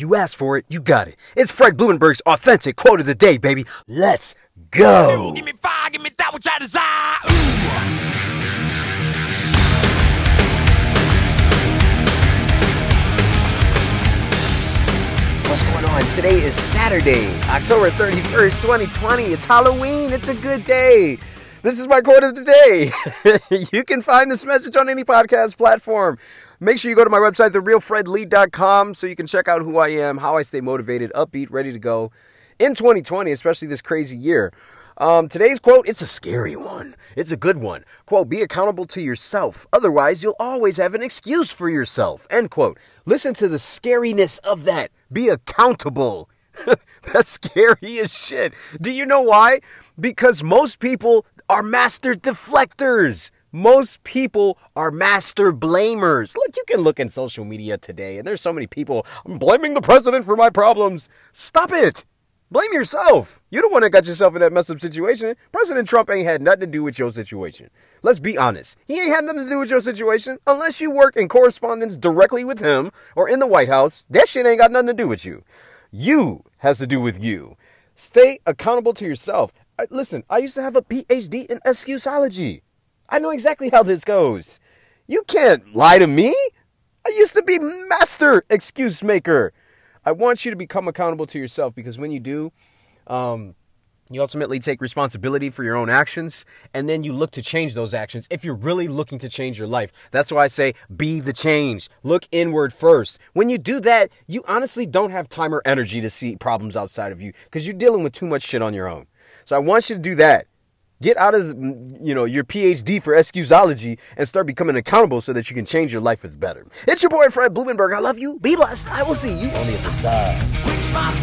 You asked for it, you got it. It's Fred Blumenberg's authentic quote of the day, baby. Let's go. Give me fire, give me that which I desire. Ooh. What's going on? Today is Saturday, October 31st, 2020. It's Halloween. It's a good day. This is my quote of the day. you can find this message on any podcast platform. Make sure you go to my website, therealfredlee.com, so you can check out who I am, how I stay motivated, upbeat, ready to go in 2020, especially this crazy year. Um, today's quote, it's a scary one. It's a good one. Quote, be accountable to yourself. Otherwise, you'll always have an excuse for yourself. End quote. Listen to the scariness of that. Be accountable. That's scary as shit. Do you know why? Because most people are master deflectors. Most people are master blamers. Look, you can look in social media today, and there's so many people, I'm blaming the president for my problems. Stop it. Blame yourself. You're the one that got yourself in that messed up situation. President Trump ain't had nothing to do with your situation. Let's be honest. He ain't had nothing to do with your situation unless you work in correspondence directly with him or in the White House. That shit ain't got nothing to do with you. You has to do with you. Stay accountable to yourself. Listen, I used to have a PhD in excusology. I know exactly how this goes. You can't lie to me. I used to be master excuse maker. I want you to become accountable to yourself because when you do, um, you ultimately take responsibility for your own actions and then you look to change those actions if you're really looking to change your life. That's why I say be the change. Look inward first. When you do that, you honestly don't have time or energy to see problems outside of you because you're dealing with too much shit on your own. So I want you to do that. Get out of mm, you know your PhD for excusology and start becoming accountable so that you can change your life for the better. It's your boy Fred Blumenberg. I love you. Be blessed. I will see you on the other side.